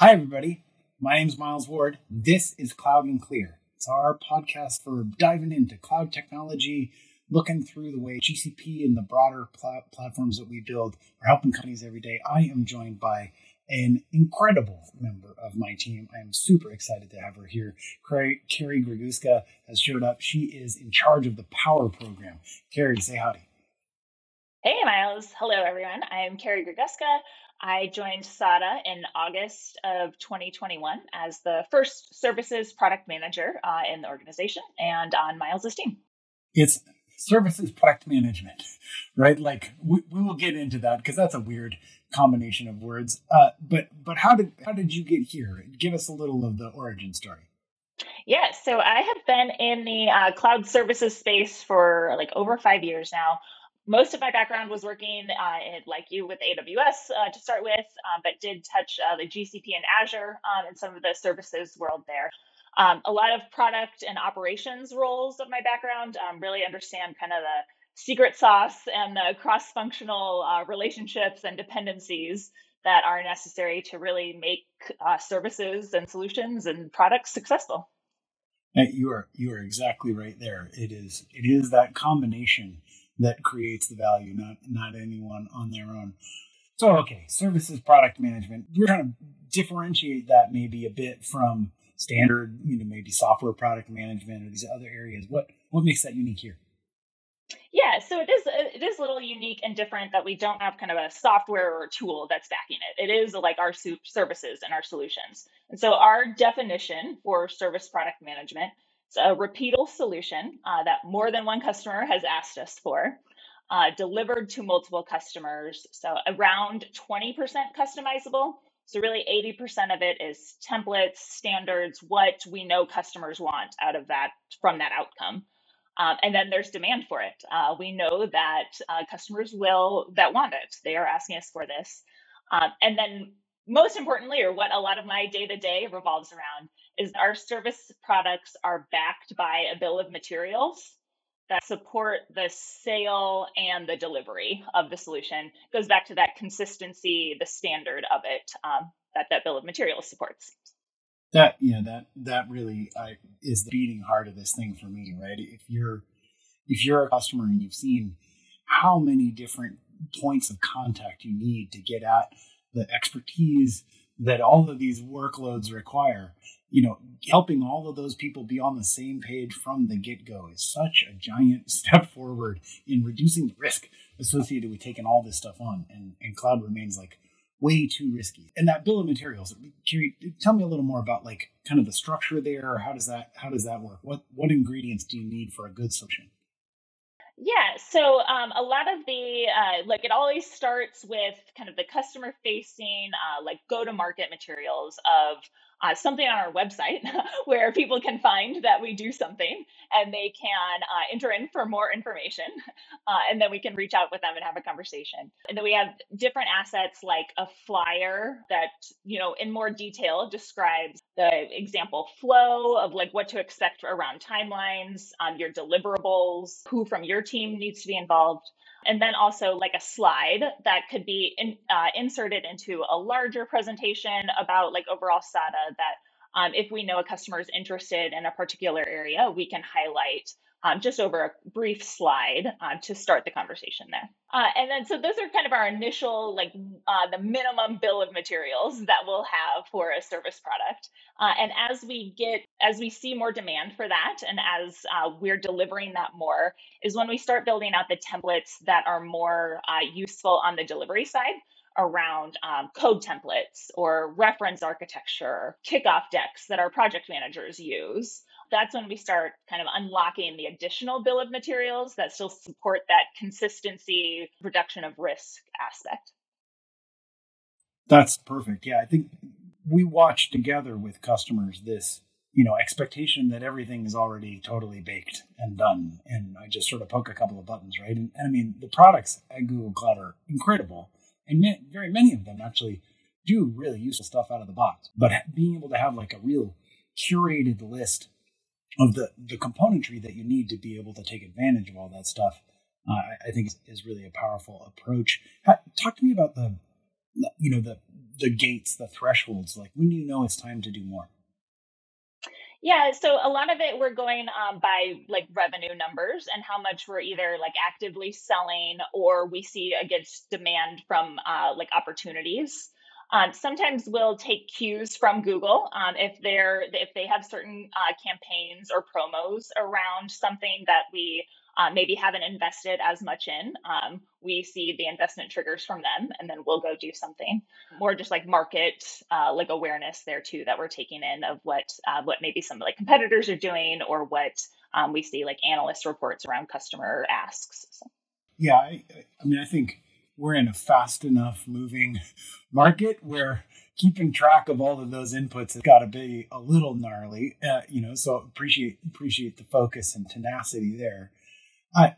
Hi, everybody. My name is Miles Ward. This is Cloud and Clear. It's our podcast for diving into cloud technology, looking through the way GCP and the broader pl- platforms that we build are helping companies every day. I am joined by an incredible member of my team. I am super excited to have her here. Carrie, Greguska has showed up. She is in charge of the Power Program. Carrie, say howdy. Hey, Miles. Hello, everyone. I'm Carrie Greguska. I joined SADA in August of 2021 as the first services product manager uh, in the organization and on Miles's team. It's services product management, right? Like we, we will get into that because that's a weird combination of words. Uh, but but how did how did you get here? Give us a little of the origin story. Yeah, so I have been in the uh, cloud services space for like over five years now most of my background was working uh, like you with AWS uh, to start with, um, but did touch uh, the GCP and Azure um, and some of the services world there. Um, a lot of product and operations roles of my background um, really understand kind of the secret sauce and the cross-functional uh, relationships and dependencies that are necessary to really make uh, services and solutions and products successful. You are you are exactly right there. It is it is that combination that creates the value, not not anyone on their own. So okay, services product management. We're trying to differentiate that maybe a bit from standard, you know, maybe software product management or these other areas. What what makes that unique here? Yeah, so it is it is a little unique and different that we don't have kind of a software or tool that's backing it. It is like our services and our solutions. And so our definition for service product management a repeatable solution uh, that more than one customer has asked us for, uh, delivered to multiple customers. So around 20% customizable. So really 80% of it is templates, standards, what we know customers want out of that from that outcome. Um, and then there's demand for it. Uh, we know that uh, customers will that want it. They are asking us for this. Um, and then most importantly, or what a lot of my day to day revolves around, is our service products are backed by a bill of materials that support the sale and the delivery of the solution. It goes back to that consistency, the standard of it um, that that bill of materials supports. That yeah, that that really I, is the beating heart of this thing for me, right? If you're if you're a customer and you've seen how many different points of contact you need to get at the expertise that all of these workloads require you know helping all of those people be on the same page from the get-go is such a giant step forward in reducing the risk associated with taking all this stuff on. And, and cloud remains like way too risky. And that bill of materials can you tell me a little more about like kind of the structure there? How does that how does that work? What what ingredients do you need for a good solution yeah, so um, a lot of the uh, like it always starts with kind of the customer facing uh, like go to market materials of uh, something on our website where people can find that we do something and they can uh, enter in for more information uh, and then we can reach out with them and have a conversation. And then we have different assets like a flyer that you know in more detail describes the example flow of like what to expect around timelines um, your deliverables who from your team needs to be involved and then also like a slide that could be in, uh, inserted into a larger presentation about like overall SADA that um, if we know a customer is interested in a particular area, we can highlight um, just over a brief slide uh, to start the conversation there. Uh, and then, so those are kind of our initial, like uh, the minimum bill of materials that we'll have for a service product. Uh, and as we get, as we see more demand for that, and as uh, we're delivering that more, is when we start building out the templates that are more uh, useful on the delivery side around um, code templates or reference architecture, kickoff decks that our project managers use that's when we start kind of unlocking the additional bill of materials that still support that consistency reduction of risk aspect. That's perfect. Yeah i think we watch together with customers this you know expectation that everything is already totally baked and done and i just sort of poke a couple of buttons right? And, and i mean the products at google cloud are incredible and very many of them actually do really useful stuff out of the box but being able to have like a real curated list of the the componentry that you need to be able to take advantage of all that stuff, uh, I, think is, is, really a powerful approach. talk to me about the you know the the gates, the thresholds? Like when do you know it's time to do more? Yeah, so a lot of it we're going um, by like revenue numbers and how much we're either like actively selling or we see against demand from uh, like opportunities. Um, sometimes we'll take cues from Google um, if they're if they have certain uh, campaigns or promos around something that we uh, maybe haven't invested as much in. Um, we see the investment triggers from them, and then we'll go do something more just like market uh, like awareness there too that we're taking in of what uh, what maybe some like competitors are doing or what um, we see like analyst reports around customer asks. So. Yeah, I, I mean, I think we're in a fast enough moving market where keeping track of all of those inputs has got to be a little gnarly uh, you know so appreciate appreciate the focus and tenacity there. Uh,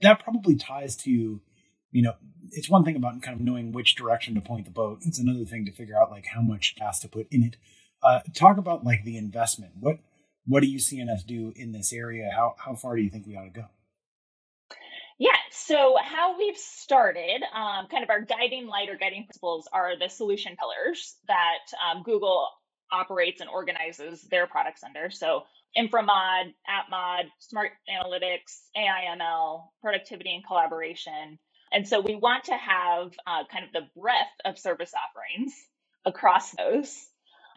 that probably ties to you know it's one thing about kind of knowing which direction to point the boat. It's another thing to figure out like how much gas to put in it. Uh, talk about like the investment. What what are you seeing us do in this area? How how far do you think we ought to go so how we've started, um, kind of our guiding light or guiding principles are the solution pillars that um, Google operates and organizes their products under. So Inframod, AppMod, Smart Analytics, AIML, productivity and collaboration. And so we want to have uh, kind of the breadth of service offerings across those.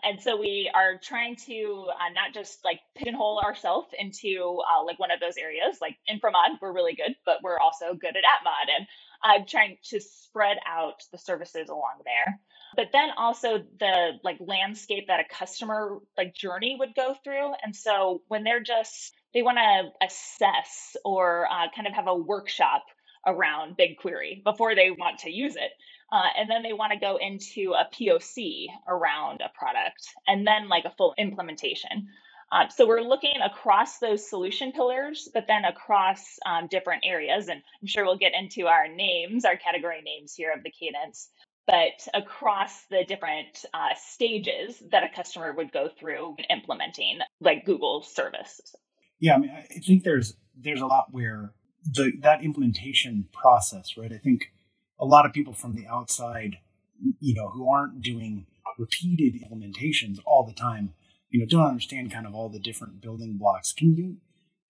And so we are trying to uh, not just like pigeonhole ourselves into uh, like one of those areas, like Inframod, we're really good, but we're also good at AppMod and uh, trying to spread out the services along there. But then also the like landscape that a customer like journey would go through. And so when they're just they want to assess or uh, kind of have a workshop around bigquery before they want to use it uh, and then they want to go into a poc around a product and then like a full implementation um, so we're looking across those solution pillars, but then across um, different areas. And I'm sure we'll get into our names, our category names here of the cadence but across the different uh, stages that a customer would go through implementing like Google service. Yeah, I mean, I think there's there's a lot where the that implementation process, right? I think a lot of people from the outside, you know, who aren't doing repeated implementations all the time, you know, don't understand kind of all the different building blocks. Can you,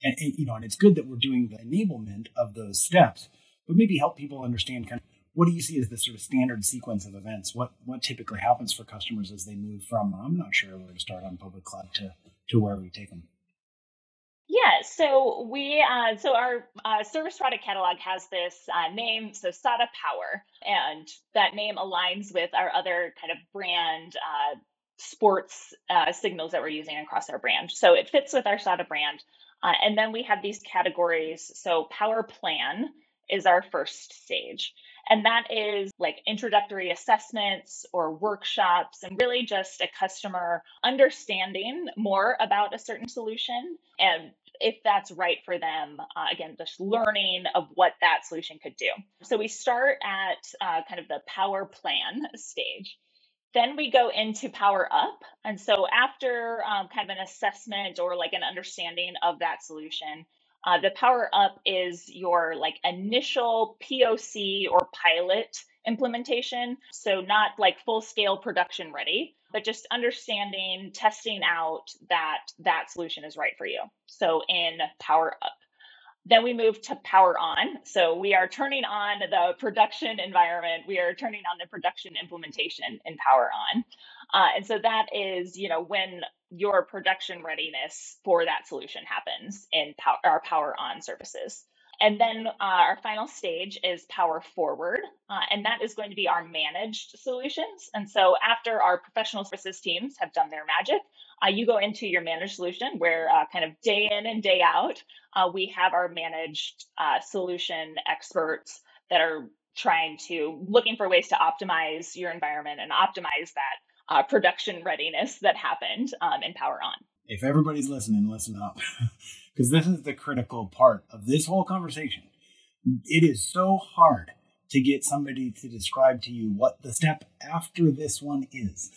and, and you know, and it's good that we're doing the enablement of those steps, but maybe help people understand kind of what do you see as the sort of standard sequence of events? What what typically happens for customers as they move from I'm not sure where to start on public cloud to to where we take them? Yeah, so we uh, so our uh, service product catalog has this uh, name, so SADA Power, and that name aligns with our other kind of brand uh, sports uh, signals that we're using across our brand. So it fits with our SADA brand, uh, and then we have these categories. So Power Plan is our first stage. And that is like introductory assessments or workshops, and really just a customer understanding more about a certain solution and if that's right for them. Uh, again, just learning of what that solution could do. So we start at uh, kind of the power plan stage. Then we go into Power Up. And so, after um, kind of an assessment or like an understanding of that solution, uh, the power up is your like initial POC or pilot implementation. So not like full scale production ready, but just understanding, testing out that that solution is right for you. So in power up. Then we move to power on. So we are turning on the production environment. We are turning on the production implementation in power on. Uh, and so that is, you know, when your production readiness for that solution happens in power, our power on services. And then uh, our final stage is power forward, uh, and that is going to be our managed solutions. And so after our professional services teams have done their magic, uh, you go into your managed solution where uh, kind of day in and day out, uh, we have our managed uh, solution experts that are trying to looking for ways to optimize your environment and optimize that uh, production readiness that happened um, in Power On. If everybody's listening, listen up, because this is the critical part of this whole conversation. It is so hard to get somebody to describe to you what the step after this one is,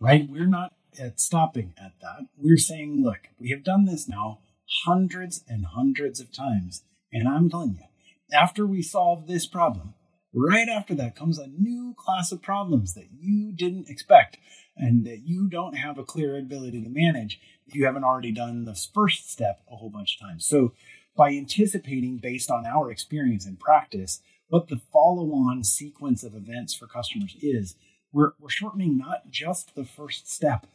right? We're not at stopping at that. We're saying, look, we have done this now hundreds and hundreds of times. And I'm telling you, after we solve this problem, right after that comes a new class of problems that you didn't expect and that you don't have a clear ability to manage if you haven't already done the first step a whole bunch of times. So, by anticipating based on our experience and practice what the follow on sequence of events for customers is, we're, we're shortening not just the first step,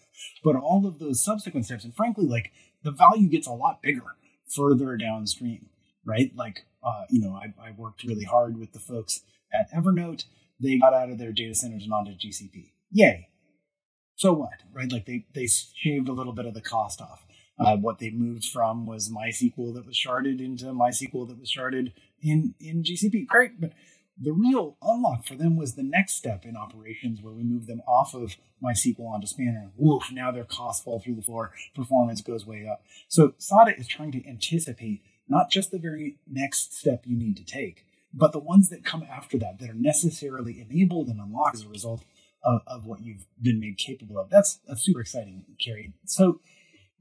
but all of those subsequent steps. And frankly, like the value gets a lot bigger further downstream, right? Like, uh, you know, I, I worked really hard with the folks at Evernote. They got out of their data centers and onto GCP. Yay. So what, right? Like they, they shaved a little bit of the cost off. Uh, what they moved from was MySQL that was sharded into MySQL that was sharded in, in GCP. Great. But the real unlock for them was the next step in operations where we moved them off of MySQL onto Spanner. Woof, now their costs fall through the floor, performance goes way up. So SADA is trying to anticipate not just the very next step you need to take, but the ones that come after that that are necessarily enabled and unlocked as a result of, of what you've been made capable of. That's, that's super exciting, Carrie. So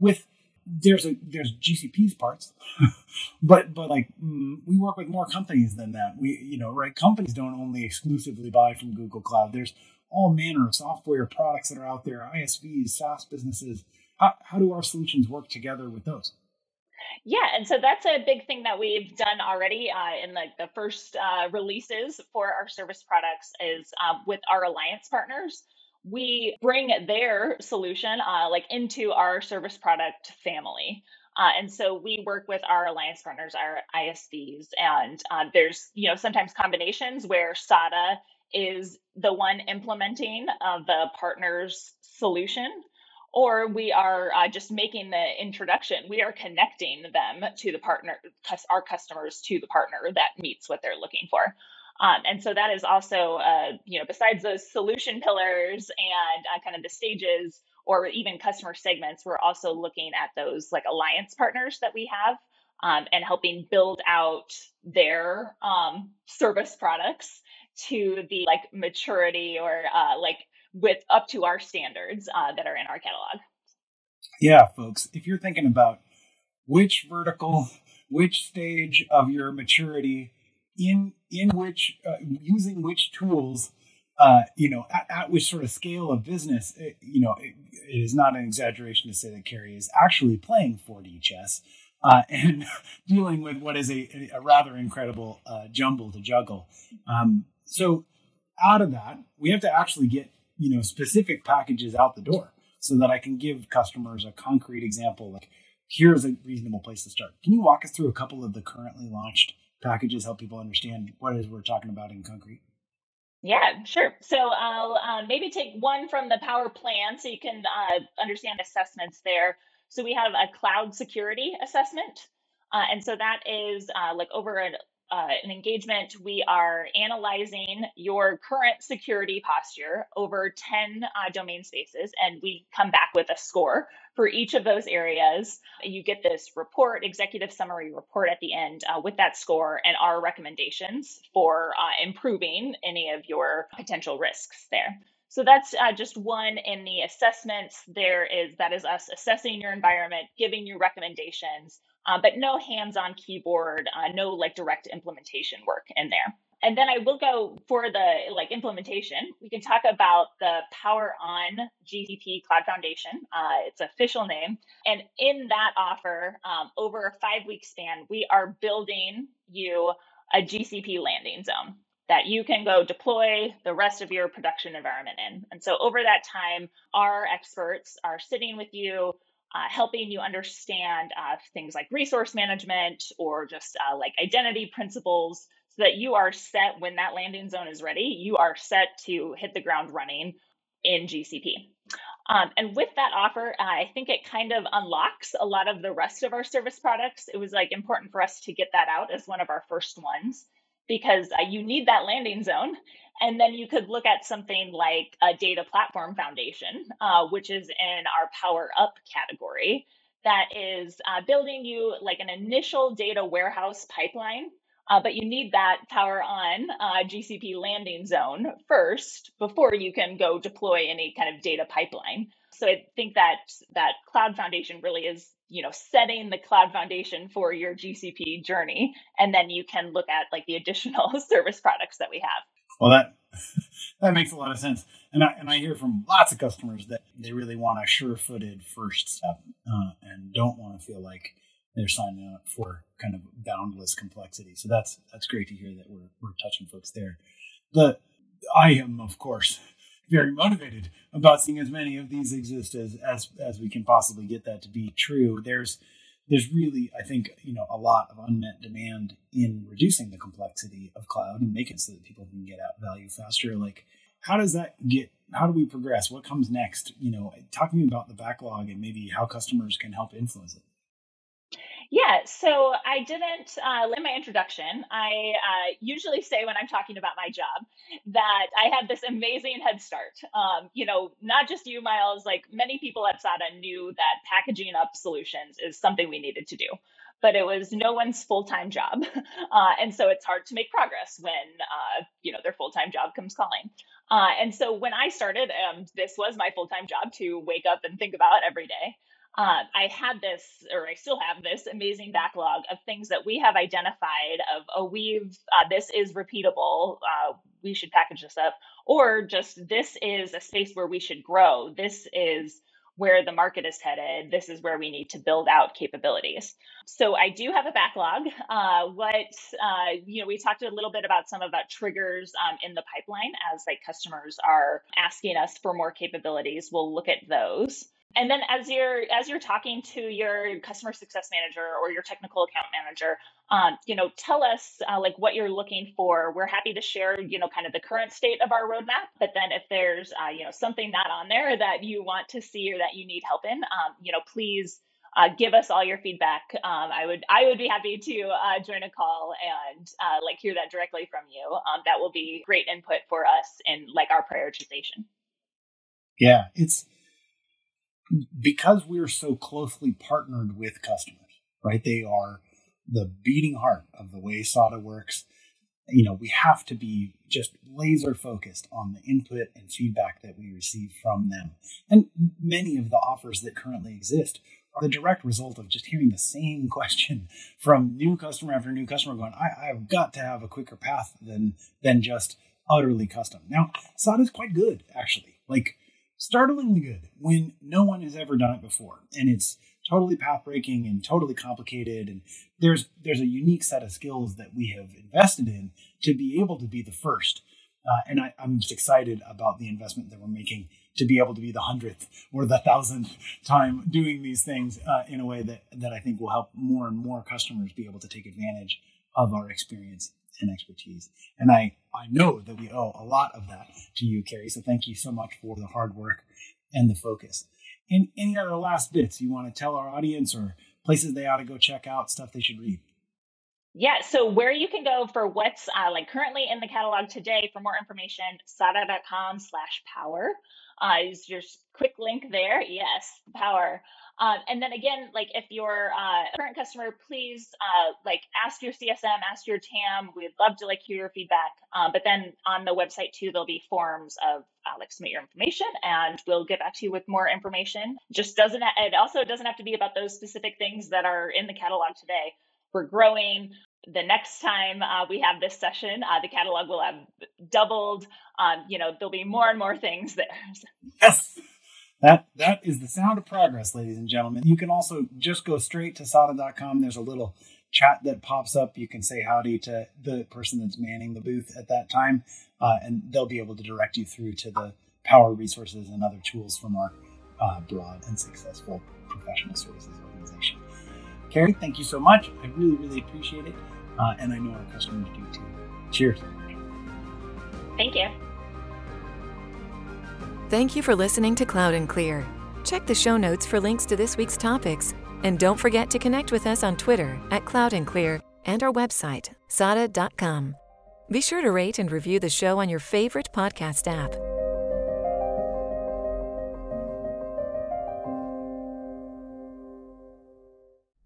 with there's a there's GCP's parts, but but like mm, we work with more companies than that. We you know right companies don't only exclusively buy from Google Cloud. There's all manner of software products that are out there, ISVs, SaaS businesses. How, how do our solutions work together with those? Yeah, and so that's a big thing that we've done already uh, in like the first uh, releases for our service products is uh, with our alliance partners. We bring their solution uh, like into our service product family. Uh, and so we work with our alliance partners, our ISVs, and uh, there's you know sometimes combinations where SADA is the one implementing the partner's solution or we are uh, just making the introduction. We are connecting them to the partner, our customers to the partner that meets what they're looking for. Um, and so that is also, uh, you know, besides those solution pillars and uh, kind of the stages or even customer segments, we're also looking at those like alliance partners that we have um, and helping build out their um, service products to the like maturity or uh, like with up to our standards uh, that are in our catalog. Yeah, folks, if you're thinking about which vertical, which stage of your maturity, in in which uh, using which tools, uh, you know, at, at, which sort of scale of business, it, you know, it, it is not an exaggeration to say that Carrie is actually playing 4D chess. Uh, and dealing with what is a, a rather incredible uh, jumble to juggle. Um, so, out of that, we have to actually get you know specific packages out the door so that I can give customers a concrete example like here's a reasonable place to start. Can you walk us through a couple of the currently launched packages, help people understand what it is we're talking about in concrete? Yeah, sure. So I'll uh, maybe take one from the Power Plan so you can uh, understand assessments there. So we have a cloud security assessment. Uh, and so that is uh, like over an uh, an engagement, we are analyzing your current security posture over 10 uh, domain spaces, and we come back with a score for each of those areas. You get this report, executive summary report at the end uh, with that score and our recommendations for uh, improving any of your potential risks there. So that's uh, just one in the assessments. There is that is us assessing your environment, giving you recommendations, uh, but no hands-on keyboard, uh, no like direct implementation work in there. And then I will go for the like implementation. We can talk about the Power On GCP Cloud Foundation. Uh, it's official name, and in that offer, um, over a five-week span, we are building you a GCP landing zone that you can go deploy the rest of your production environment in. And so over that time, our experts are sitting with you, uh, helping you understand uh, things like resource management or just uh, like identity principles so that you are set when that landing zone is ready, you are set to hit the ground running in GCP. Um, and with that offer, I think it kind of unlocks a lot of the rest of our service products. It was like important for us to get that out as one of our first ones because uh, you need that landing zone. And then you could look at something like a data platform foundation, uh, which is in our power up category, that is uh, building you like an initial data warehouse pipeline. Uh, but you need that power on uh, GCP landing zone first before you can go deploy any kind of data pipeline. So I think that that cloud foundation really is you know setting the cloud foundation for your gcp journey and then you can look at like the additional service products that we have well that that makes a lot of sense and i and i hear from lots of customers that they really want a sure-footed first step uh, and don't want to feel like they're signing up for kind of boundless complexity so that's that's great to hear that we're, we're touching folks there the i am of course very motivated about seeing as many of these exist as as as we can possibly get that to be true. There's there's really, I think, you know, a lot of unmet demand in reducing the complexity of cloud and making it so that people can get out value faster. Like, how does that get? How do we progress? What comes next? You know, talk to me about the backlog and maybe how customers can help influence it. Yeah, so I didn't, uh, in my introduction, I uh, usually say when I'm talking about my job that I had this amazing head start. Um, you know, not just you, Miles, like many people at SADA knew that packaging up solutions is something we needed to do, but it was no one's full time job. Uh, and so it's hard to make progress when, uh, you know, their full time job comes calling. Uh, and so when I started, um, this was my full time job to wake up and think about every day uh, I had this, or I still have this amazing backlog of things that we have identified of, oh, we've, uh, this is repeatable. Uh, we should package this up. Or just this is a space where we should grow. This is where the market is headed. This is where we need to build out capabilities. So I do have a backlog. Uh, what uh, you know, we talked a little bit about some of that triggers um, in the pipeline as like customers are asking us for more capabilities. We'll look at those and then as you're as you're talking to your customer success manager or your technical account manager um, you know tell us uh, like what you're looking for we're happy to share you know kind of the current state of our roadmap but then if there's uh, you know something not on there that you want to see or that you need help in um, you know please uh, give us all your feedback. Um, I would I would be happy to uh, join a call and uh, like hear that directly from you. Um, that will be great input for us in like our prioritization. Yeah, it's because we're so closely partnered with customers, right? They are the beating heart of the way SADA works. You know, we have to be just laser focused on the input and feedback that we receive from them. And many of the offers that currently exist are the direct result of just hearing the same question from new customer after new customer going, I, have got to have a quicker path than than just utterly custom. Now, SADA is quite good, actually. Like startlingly good when no one has ever done it before. And it's totally path breaking and totally complicated. And there's there's a unique set of skills that we have invested in to be able to be the first. Uh, and I, am just excited about the investment that we're making to be able to be the hundredth or the thousandth time doing these things uh, in a way that that I think will help more and more customers be able to take advantage of our experience and expertise. And I, I know that we owe a lot of that to you, Carrie. So thank you so much for the hard work and the focus. And any other last bits you want to tell our audience or places they ought to go check out, stuff they should read? Yeah, so where you can go for what's uh, like currently in the catalog today for more information, sada.com slash power uh, is your quick link there. Yes, power. Um, and then again, like if you're uh, a current customer, please uh, like ask your CSM, ask your TAM. We'd love to like hear your feedback. Um, but then on the website too, there'll be forms of uh, like submit your information, and we'll get back to you with more information. Just doesn't it also doesn't have to be about those specific things that are in the catalog today. We're growing. The next time uh, we have this session, uh, the catalog will have doubled. Um, you know, there'll be more and more things there. Yes. That that is the sound of progress, ladies and gentlemen. You can also just go straight to sada.com. There's a little chat that pops up. You can say howdy to the person that's manning the booth at that time, uh, and they'll be able to direct you through to the power resources and other tools from our uh, broad and successful professional services organization. Carrie, thank you so much. I really, really appreciate it, uh, and I know our customers do too. Cheers. Thank you. Thank you for listening to Cloud and Clear. Check the show notes for links to this week's topics. And don't forget to connect with us on Twitter at Cloud and Clear and our website, sada.com. Be sure to rate and review the show on your favorite podcast app.